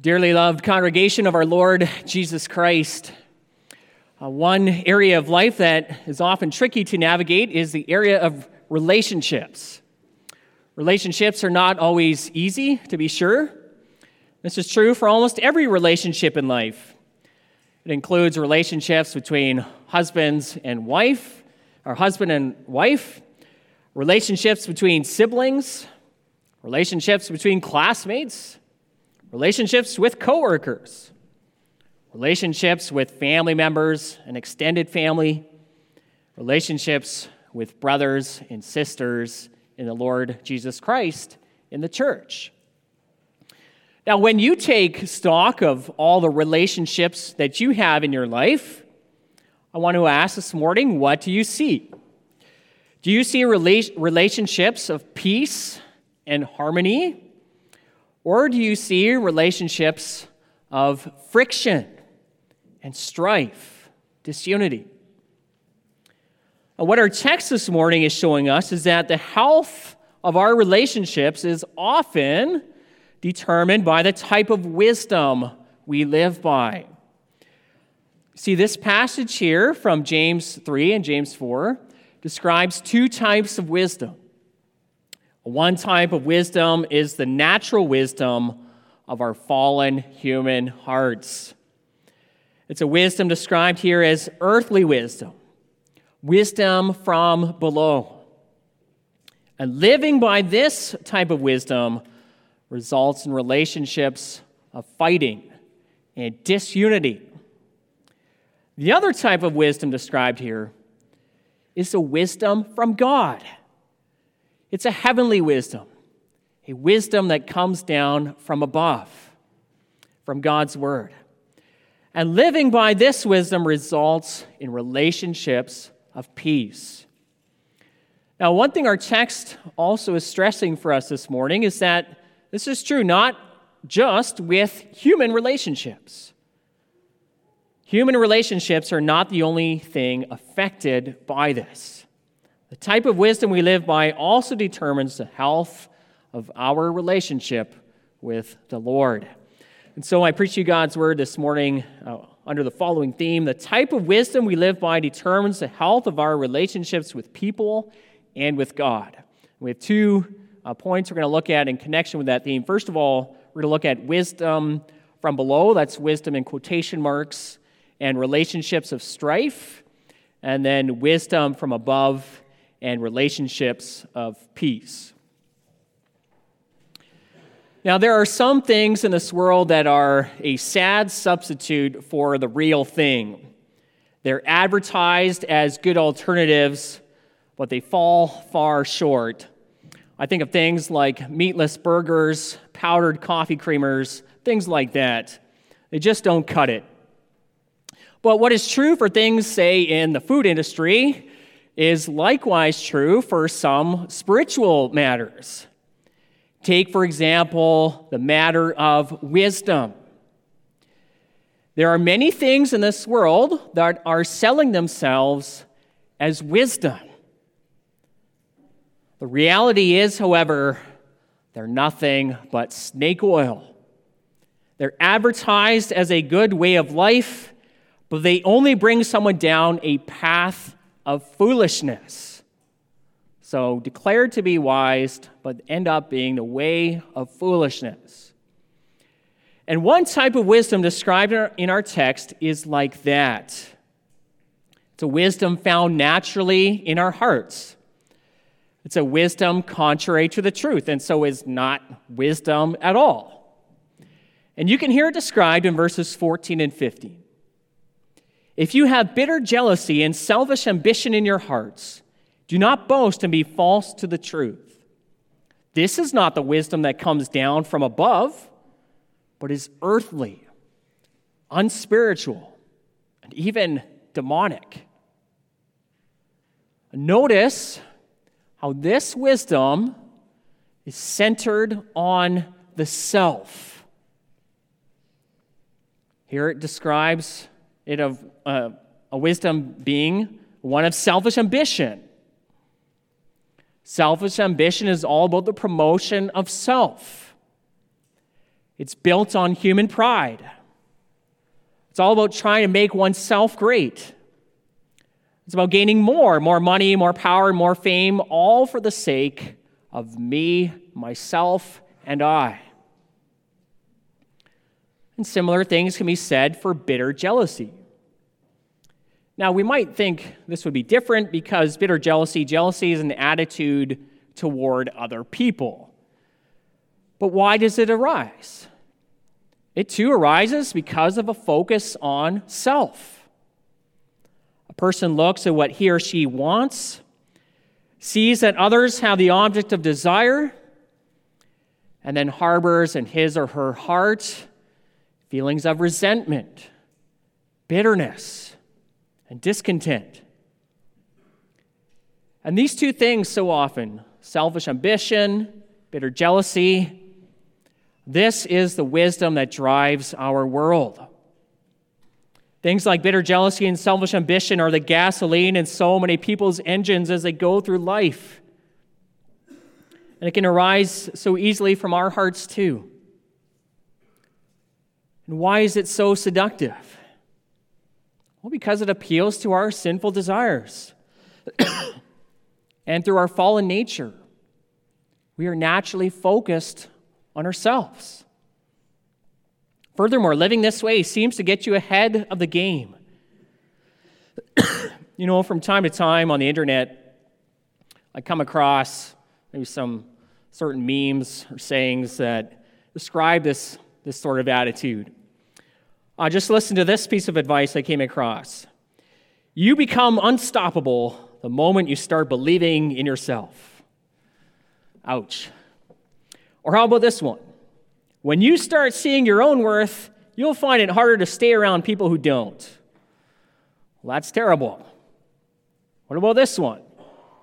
Dearly loved congregation of our Lord Jesus Christ, uh, one area of life that is often tricky to navigate is the area of relationships. Relationships are not always easy, to be sure. This is true for almost every relationship in life. It includes relationships between husbands and wife, or husband and wife, relationships between siblings, relationships between classmates relationships with coworkers, relationships with family members and extended family, relationships with brothers and sisters in the Lord Jesus Christ in the church. Now, when you take stock of all the relationships that you have in your life, I want to ask this morning what do you see? Do you see relationships of peace and harmony? Or do you see relationships of friction and strife, disunity? what our text this morning is showing us is that the health of our relationships is often determined by the type of wisdom we live by. See, this passage here from James 3 and James 4 describes two types of wisdom one type of wisdom is the natural wisdom of our fallen human hearts. It's a wisdom described here as earthly wisdom, wisdom from below. And living by this type of wisdom results in relationships of fighting and disunity. The other type of wisdom described here is the wisdom from God. It's a heavenly wisdom, a wisdom that comes down from above, from God's Word. And living by this wisdom results in relationships of peace. Now, one thing our text also is stressing for us this morning is that this is true not just with human relationships. Human relationships are not the only thing affected by this. The type of wisdom we live by also determines the health of our relationship with the Lord. And so I preach you God's word this morning uh, under the following theme The type of wisdom we live by determines the health of our relationships with people and with God. We have two uh, points we're going to look at in connection with that theme. First of all, we're going to look at wisdom from below, that's wisdom in quotation marks, and relationships of strife, and then wisdom from above and relationships of peace. Now, there are some things in this world that are a sad substitute for the real thing. They're advertised as good alternatives, but they fall far short. I think of things like meatless burgers, powdered coffee creamers, things like that. They just don't cut it. But what is true for things, say, in the food industry is likewise true for some spiritual matters. Take, for example, the matter of wisdom. There are many things in this world that are selling themselves as wisdom. The reality is, however, they're nothing but snake oil. They're advertised as a good way of life, but they only bring someone down a path of foolishness. So, declared to be wise, but end up being the way of foolishness. And one type of wisdom described in our text is like that it's a wisdom found naturally in our hearts. It's a wisdom contrary to the truth, and so is not wisdom at all. And you can hear it described in verses 14 and 15. If you have bitter jealousy and selfish ambition in your hearts, do not boast and be false to the truth. This is not the wisdom that comes down from above, but is earthly, unspiritual, and even demonic. Notice how this wisdom is centered on the self. Here it describes it of uh, a wisdom being one of selfish ambition. Selfish ambition is all about the promotion of self. It's built on human pride. It's all about trying to make oneself great. It's about gaining more more money, more power, more fame, all for the sake of me, myself, and I. And similar things can be said for bitter jealousy. Now, we might think this would be different because bitter jealousy, jealousy is an attitude toward other people. But why does it arise? It too arises because of a focus on self. A person looks at what he or she wants, sees that others have the object of desire, and then harbors in his or her heart feelings of resentment, bitterness, and discontent. And these two things, so often selfish ambition, bitter jealousy this is the wisdom that drives our world. Things like bitter jealousy and selfish ambition are the gasoline in so many people's engines as they go through life. And it can arise so easily from our hearts, too. And why is it so seductive? Well, because it appeals to our sinful desires. and through our fallen nature, we are naturally focused on ourselves. Furthermore, living this way seems to get you ahead of the game. you know, from time to time on the internet, I come across maybe some certain memes or sayings that describe this, this sort of attitude. Uh, just listen to this piece of advice I came across. You become unstoppable the moment you start believing in yourself. Ouch. Or how about this one? When you start seeing your own worth, you'll find it harder to stay around people who don't. Well, that's terrible. What about this one?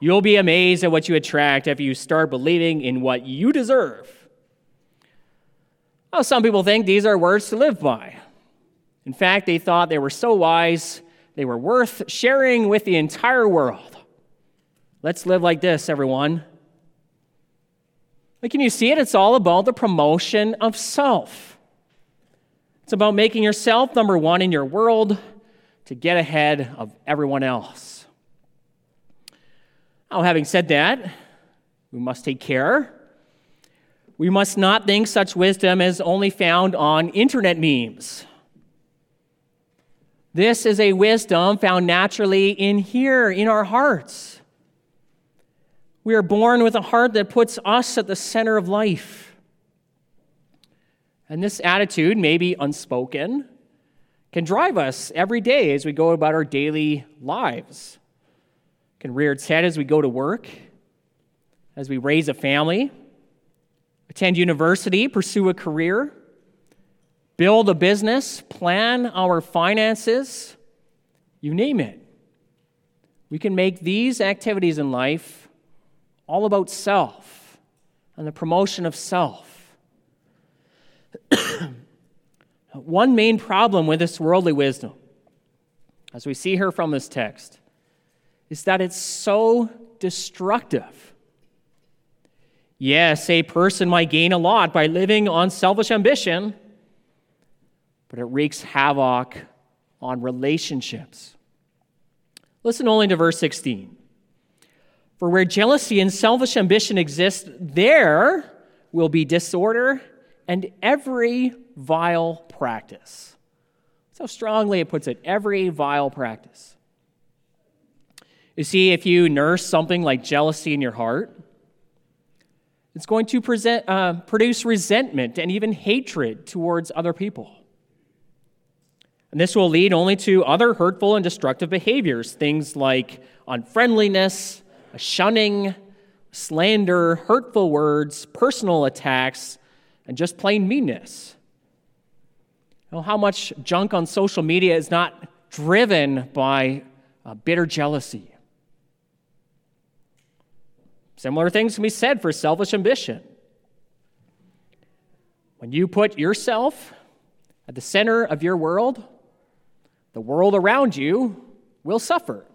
You'll be amazed at what you attract after you start believing in what you deserve. Well, some people think these are words to live by. In fact, they thought they were so wise, they were worth sharing with the entire world. Let's live like this, everyone. But can you see it? It's all about the promotion of self. It's about making yourself number one in your world to get ahead of everyone else. Now, having said that, we must take care. We must not think such wisdom is only found on internet memes. This is a wisdom found naturally in here, in our hearts. We are born with a heart that puts us at the center of life. And this attitude, maybe unspoken, can drive us every day as we go about our daily lives. It can rear its head as we go to work, as we raise a family, attend university, pursue a career build a business, plan our finances, you name it. We can make these activities in life all about self and the promotion of self. One main problem with this worldly wisdom, as we see here from this text, is that it's so destructive. Yes, a person might gain a lot by living on selfish ambition but it wreaks havoc on relationships. Listen only to verse 16. For where jealousy and selfish ambition exist, there will be disorder and every vile practice. How strongly it puts it every vile practice. You see, if you nurse something like jealousy in your heart, it's going to present, uh, produce resentment and even hatred towards other people. And this will lead only to other hurtful and destructive behaviors, things like unfriendliness, shunning, slander, hurtful words, personal attacks, and just plain meanness. You how much junk on social media is not driven by uh, bitter jealousy? Similar things can be said for selfish ambition. When you put yourself at the center of your world, the world around you will suffer.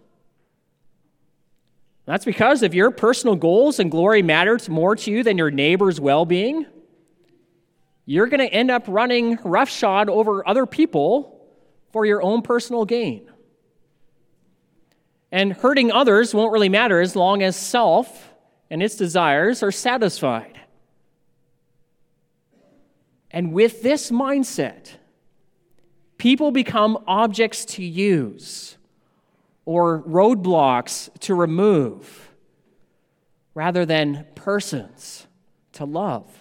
That's because if your personal goals and glory matter more to you than your neighbor's well being, you're going to end up running roughshod over other people for your own personal gain. And hurting others won't really matter as long as self and its desires are satisfied. And with this mindset, people become objects to use or roadblocks to remove rather than persons to love.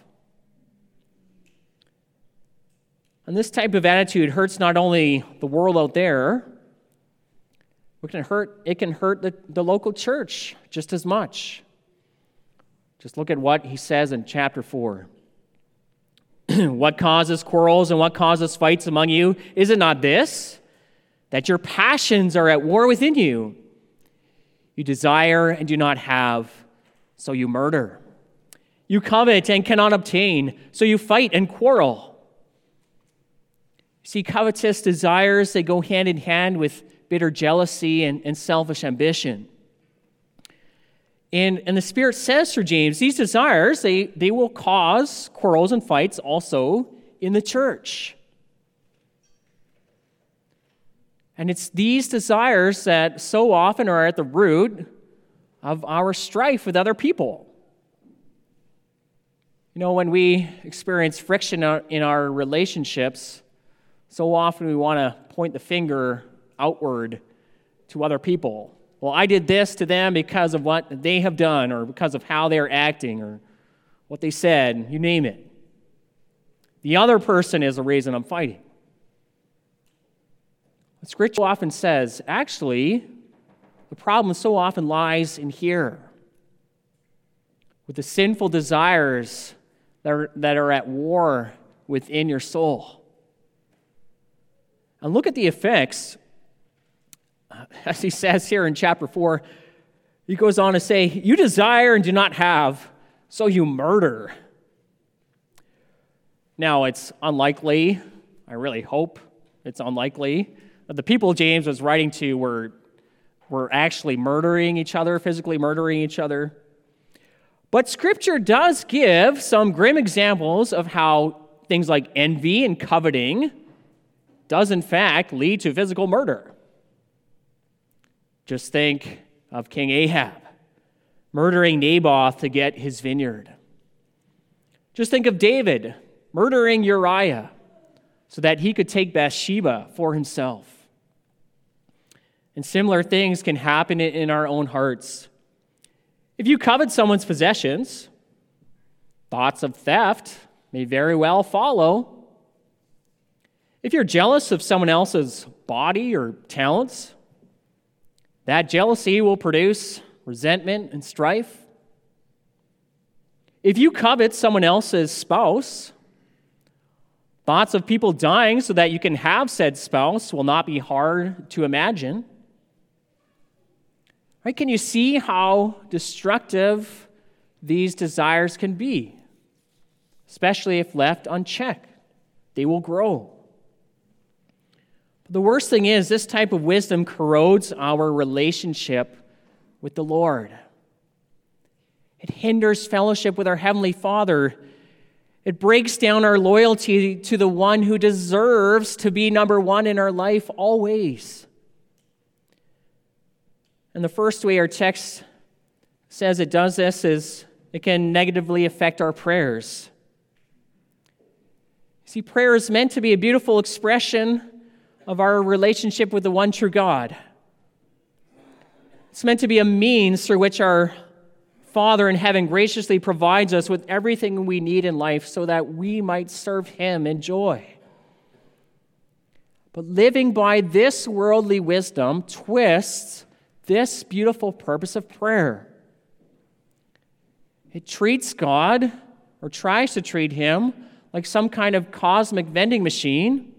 And this type of attitude hurts not only the world out there, it can hurt, it can hurt the, the local church just as much. Just look at what he says in chapter 4. what causes quarrels and what causes fights among you? Is it not this? That your passions are at war within you. You desire and do not have, so you murder. You covet and cannot obtain, so you fight and quarrel. See, covetous desires, they go hand in hand with bitter jealousy and, and selfish ambition. And, and the Spirit says through James, these desires, they, they will cause quarrels and fights also in the church. And it's these desires that so often are at the root of our strife with other people. You know, when we experience friction in our relationships, so often we want to point the finger outward to other people. Well, I did this to them because of what they have done, or because of how they're acting, or what they said, you name it. The other person is the reason I'm fighting. Scripture often says, actually, the problem so often lies in here with the sinful desires that are, that are at war within your soul. And look at the effects as he says here in chapter 4, he goes on to say, You desire and do not have, so you murder. Now, it's unlikely, I really hope it's unlikely, that the people James was writing to were, were actually murdering each other, physically murdering each other. But Scripture does give some grim examples of how things like envy and coveting does, in fact, lead to physical murder. Just think of King Ahab murdering Naboth to get his vineyard. Just think of David murdering Uriah so that he could take Bathsheba for himself. And similar things can happen in our own hearts. If you covet someone's possessions, thoughts of theft may very well follow. If you're jealous of someone else's body or talents, that jealousy will produce resentment and strife. If you covet someone else's spouse, thoughts of people dying so that you can have said spouse will not be hard to imagine. Right? Can you see how destructive these desires can be? Especially if left unchecked, they will grow. The worst thing is, this type of wisdom corrodes our relationship with the Lord. It hinders fellowship with our Heavenly Father. It breaks down our loyalty to the one who deserves to be number one in our life always. And the first way our text says it does this is it can negatively affect our prayers. See, prayer is meant to be a beautiful expression of our relationship with the one true God. It's meant to be a means through which our Father in heaven graciously provides us with everything we need in life so that we might serve Him in joy. But living by this worldly wisdom twists this beautiful purpose of prayer. It treats God, or tries to treat Him, like some kind of cosmic vending machine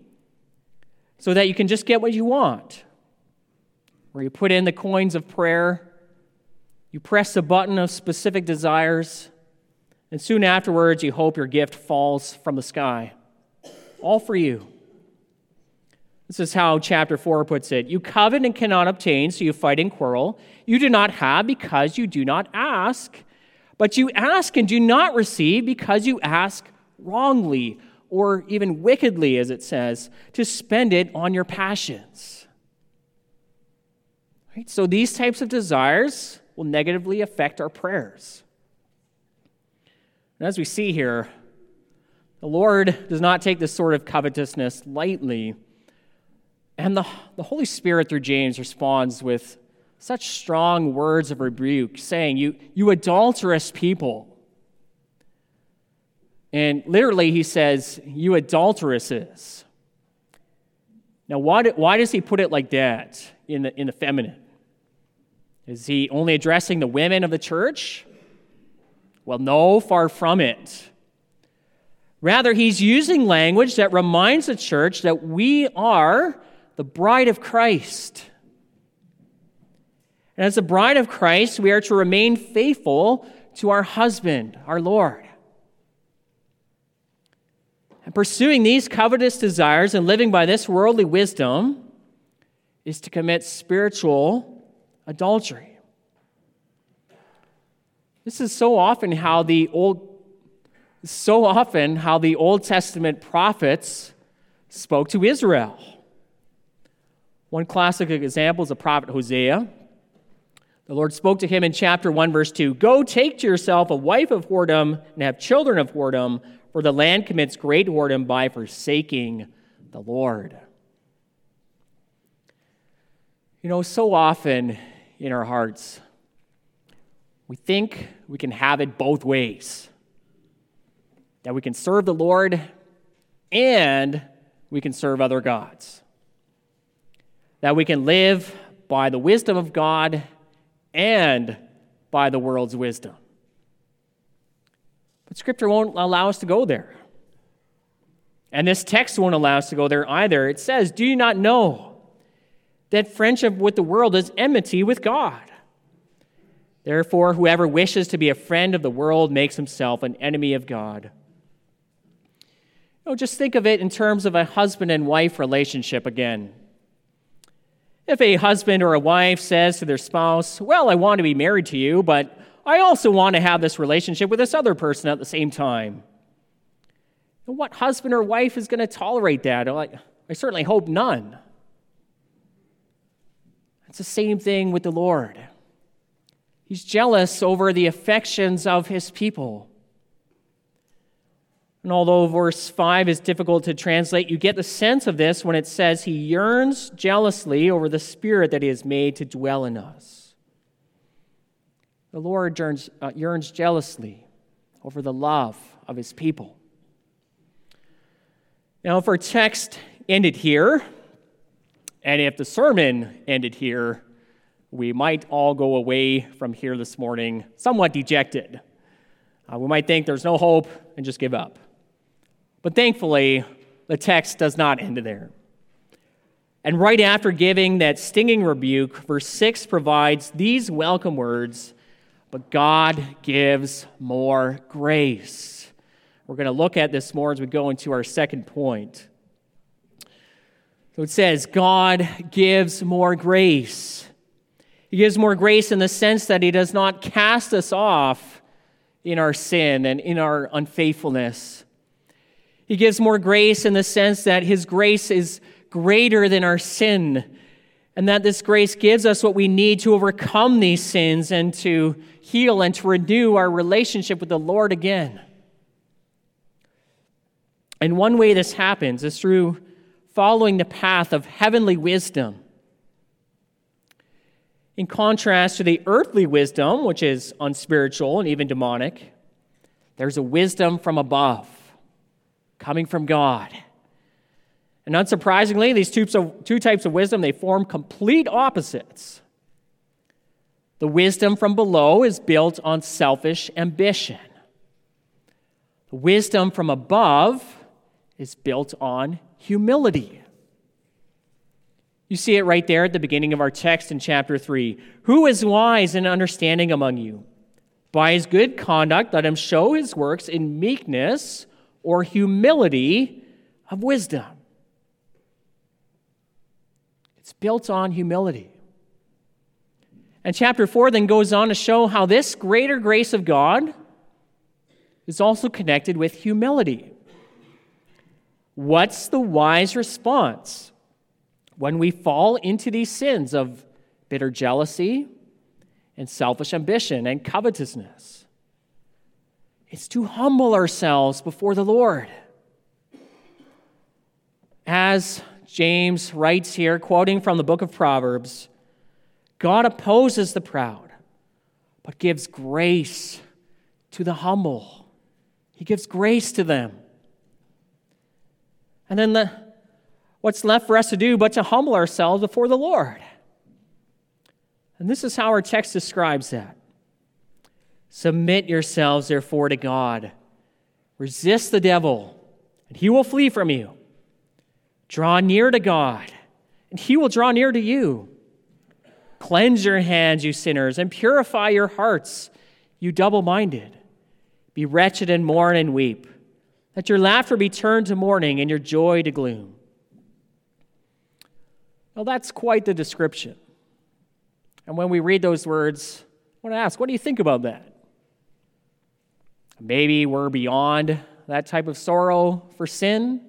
so that you can just get what you want. Where you put in the coins of prayer, you press the button of specific desires, and soon afterwards you hope your gift falls from the sky. All for you. This is how chapter 4 puts it. You covet and cannot obtain, so you fight and quarrel. You do not have because you do not ask. But you ask and do not receive because you ask wrongly. Or even wickedly, as it says, to spend it on your passions. Right? So these types of desires will negatively affect our prayers. And as we see here, the Lord does not take this sort of covetousness lightly. And the, the Holy Spirit, through James, responds with such strong words of rebuke, saying, You, you adulterous people. And literally, he says, You adulteresses. Now, why, do, why does he put it like that in the, in the feminine? Is he only addressing the women of the church? Well, no, far from it. Rather, he's using language that reminds the church that we are the bride of Christ. And as the bride of Christ, we are to remain faithful to our husband, our Lord. Pursuing these covetous desires and living by this worldly wisdom is to commit spiritual adultery. This is so often how the old so often how the Old Testament prophets spoke to Israel. One classic example is the prophet Hosea. The Lord spoke to him in chapter 1, verse 2 Go take to yourself a wife of whoredom and have children of whoredom, for the land commits great whoredom by forsaking the Lord. You know, so often in our hearts, we think we can have it both ways that we can serve the Lord and we can serve other gods. That we can live by the wisdom of God and by the world's wisdom. But Scripture won't allow us to go there. And this text won't allow us to go there either. It says, Do you not know that friendship with the world is enmity with God? Therefore, whoever wishes to be a friend of the world makes himself an enemy of God. You know, just think of it in terms of a husband and wife relationship again. If a husband or a wife says to their spouse, Well, I want to be married to you, but I also want to have this relationship with this other person at the same time. What husband or wife is going to tolerate that? I certainly hope none. It's the same thing with the Lord. He's jealous over the affections of his people. And although verse 5 is difficult to translate, you get the sense of this when it says he yearns jealously over the spirit that he has made to dwell in us. The Lord yearns, uh, yearns jealously over the love of his people. Now, if our text ended here, and if the sermon ended here, we might all go away from here this morning somewhat dejected. Uh, we might think there's no hope and just give up. But thankfully, the text does not end there. And right after giving that stinging rebuke, verse 6 provides these welcome words but God gives more grace. We're going to look at this more as we go into our second point. So it says, God gives more grace. He gives more grace in the sense that He does not cast us off in our sin and in our unfaithfulness. He gives more grace in the sense that His grace is greater than our sin and that this grace gives us what we need to overcome these sins and to heal and to renew our relationship with the Lord again. And one way this happens is through following the path of heavenly wisdom. In contrast to the earthly wisdom, which is unspiritual and even demonic, there's a wisdom from above, coming from God. And unsurprisingly, these two, types of wisdom, they form complete opposites. The wisdom from below is built on selfish ambition. The wisdom from above is built on humility. You see it right there at the beginning of our text in chapter 3. Who is wise and understanding among you? By his good conduct, let him show his works in meekness or humility of wisdom. It's built on humility. And chapter 4 then goes on to show how this greater grace of God is also connected with humility. What's the wise response when we fall into these sins of bitter jealousy and selfish ambition and covetousness? It's to humble ourselves before the Lord. As James writes here, quoting from the book of Proverbs, God opposes the proud, but gives grace to the humble. He gives grace to them. And then the, what's left for us to do but to humble ourselves before the Lord? And this is how our text describes that. Submit yourselves, therefore, to God. Resist the devil, and he will flee from you. Draw near to God, and he will draw near to you. Cleanse your hands, you sinners, and purify your hearts, you double minded. Be wretched and mourn and weep. Let your laughter be turned to mourning and your joy to gloom. Well, that's quite the description. And when we read those words, I want to ask, what do you think about that? Maybe we're beyond that type of sorrow for sin,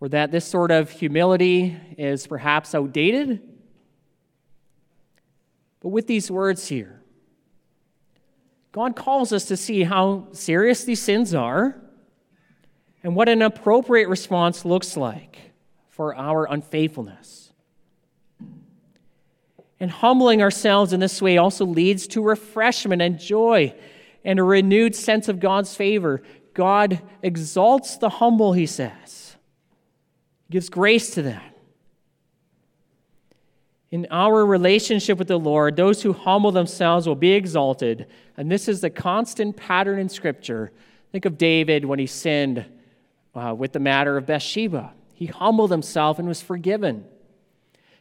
or that this sort of humility is perhaps outdated. But with these words here, God calls us to see how serious these sins are and what an appropriate response looks like for our unfaithfulness. And humbling ourselves in this way also leads to refreshment and joy and a renewed sense of God's favor. God exalts the humble, he says, he gives grace to them. In our relationship with the Lord, those who humble themselves will be exalted. And this is the constant pattern in Scripture. Think of David when he sinned uh, with the matter of Bathsheba. He humbled himself and was forgiven.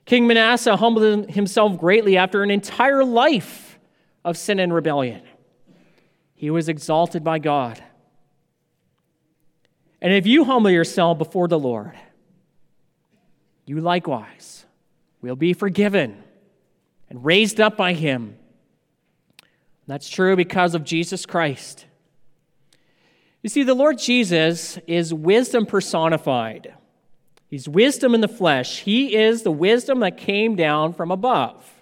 King Manasseh humbled himself greatly after an entire life of sin and rebellion. He was exalted by God. And if you humble yourself before the Lord, you likewise will be forgiven and raised up by Him. That's true because of Jesus Christ. You see, the Lord Jesus is wisdom personified. He's wisdom in the flesh. He is the wisdom that came down from above.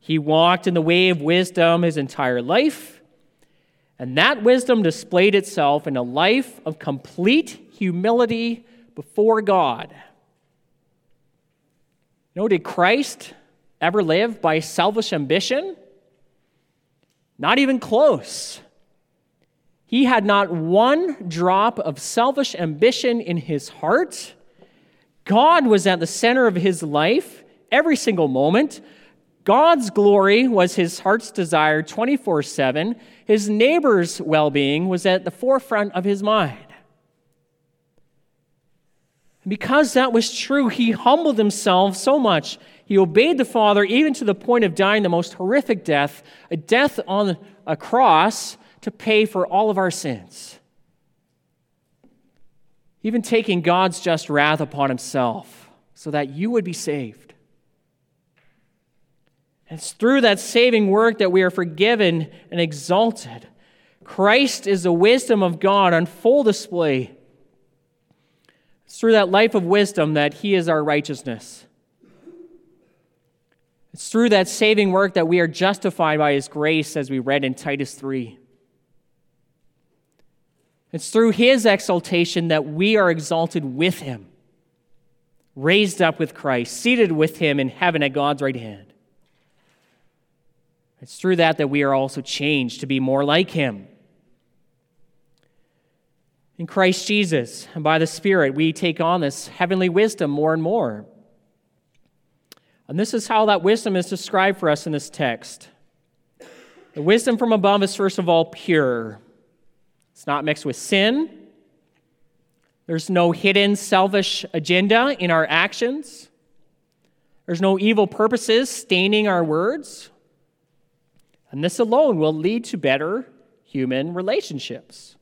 He walked in the way of wisdom his entire life, and that wisdom displayed itself in a life of complete humility before God. No, did Christ ever live by selfish ambition? Not even close. He had not one drop of selfish ambition in his heart. God was at the center of his life every single moment. God's glory was his heart's desire 24 7. His neighbor's well being was at the forefront of his mind. Because that was true, he humbled himself so much. He obeyed the Father even to the point of dying the most horrific death, a death on a cross to pay for all of our sins. Even taking God's just wrath upon himself so that you would be saved. It's through that saving work that we are forgiven and exalted. Christ is the wisdom of God on full display it's through that life of wisdom that He is our righteousness. It's through that saving work that we are justified by His grace, as we read in Titus 3. It's through His exaltation that we are exalted with Him, raised up with Christ, seated with Him in heaven at God's right hand. It's through that that we are also changed to be more like Him in Christ Jesus, and by the Spirit, we take on this heavenly wisdom more and more. And this is how that wisdom is described for us in this text. The wisdom from above is, first of all, pure. It's not mixed with sin. There's no hidden selfish agenda in our actions. There's no evil purposes staining our words. And this alone will lead to better human relationships.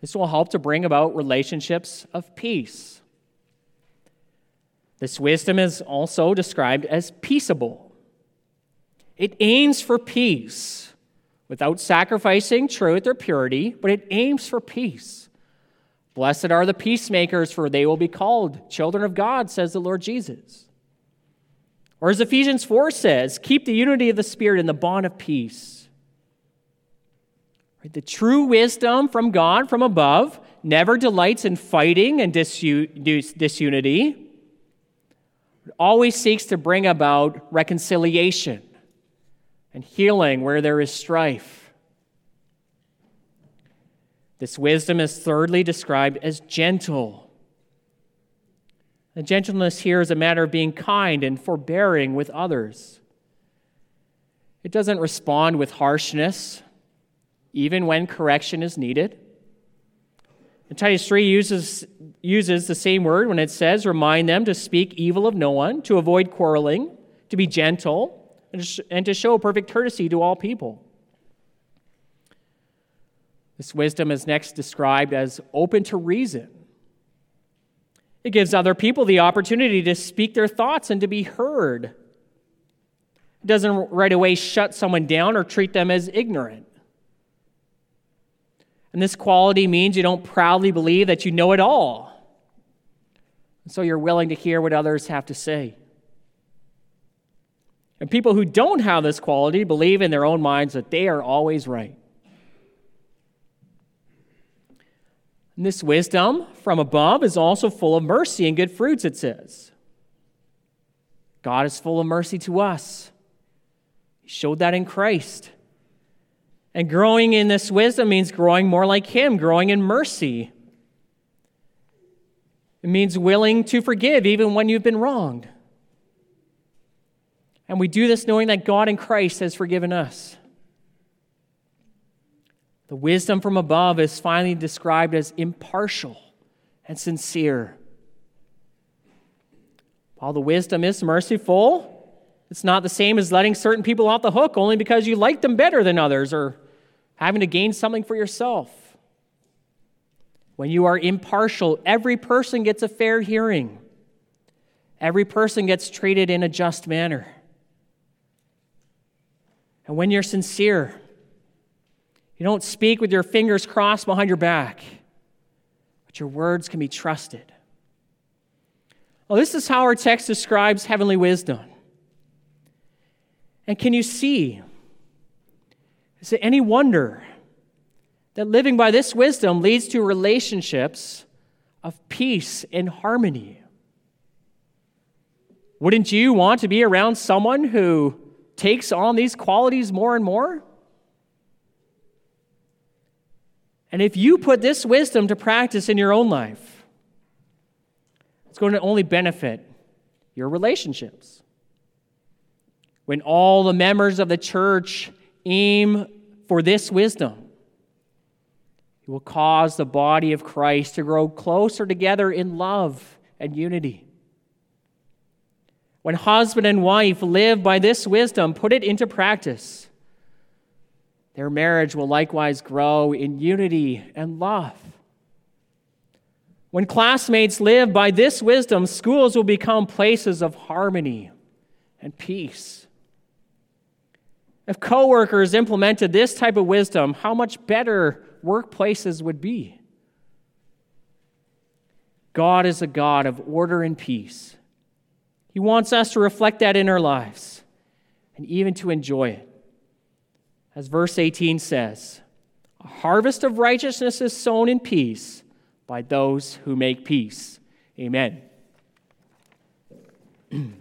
This will help to bring about relationships of peace. This wisdom is also described as peaceable. It aims for peace without sacrificing truth or purity, but it aims for peace. Blessed are the peacemakers, for they will be called children of God, says the Lord Jesus. Or as Ephesians 4 says, keep the unity of the Spirit in the bond of peace. The true wisdom from God, from above, never delights in fighting and disunity. It always seeks to bring about reconciliation and healing where there is strife. This wisdom is thirdly described as gentle. The gentleness here is a matter of being kind and forbearing with others. It doesn't respond with harshness, even when correction is needed. And Titus 3 uses, uses the same word when it says, remind them to speak evil of no one, to avoid quarreling, to be gentle, and to show perfect courtesy to all people. This wisdom is next described as open to reason. It gives other people the opportunity to speak their thoughts and to be heard. It doesn't right away shut someone down or treat them as ignorant. And this quality means you don't proudly believe that you know it all. So you're willing to hear what others have to say. And people who don't have this quality believe in their own minds that they are always right. And this wisdom from above is also full of mercy and good fruits, it says. God is full of mercy to us. He showed that in Christ. And growing in this wisdom means growing more like Him, growing in mercy. It means willing to forgive even when you've been wronged. And we do this knowing that God in Christ has forgiven us. The wisdom from above is finally described as impartial and sincere. While the wisdom is merciful, it's not the same as letting certain people off the hook only because you like them better than others or having to gain something for yourself. When you are impartial, every person gets a fair hearing. Every person gets treated in a just manner. And when you're sincere, you don't speak with your fingers crossed behind your back, but your words can be trusted. Well, this is how our text describes heavenly wisdom. And can you see? Is it any wonder that living by this wisdom leads to relationships of peace and harmony? Wouldn't you want to be around someone who takes on these qualities more and more? And if you put this wisdom to practice in your own life, it's going to only benefit your relationships. When all the members of the church aim for this wisdom, it will cause the body of Christ to grow closer together in love and unity. When husband and wife live by this wisdom, put it into practice their marriage will likewise grow in unity and love. When classmates live by this wisdom, schools will become places of harmony and peace. If coworkers implemented this type of wisdom, how much better workplaces would be. God is a God of order and peace. He wants us to reflect that in our lives and even to enjoy it. As verse 18 says, a harvest of righteousness is sown in peace by those who make peace. Amen.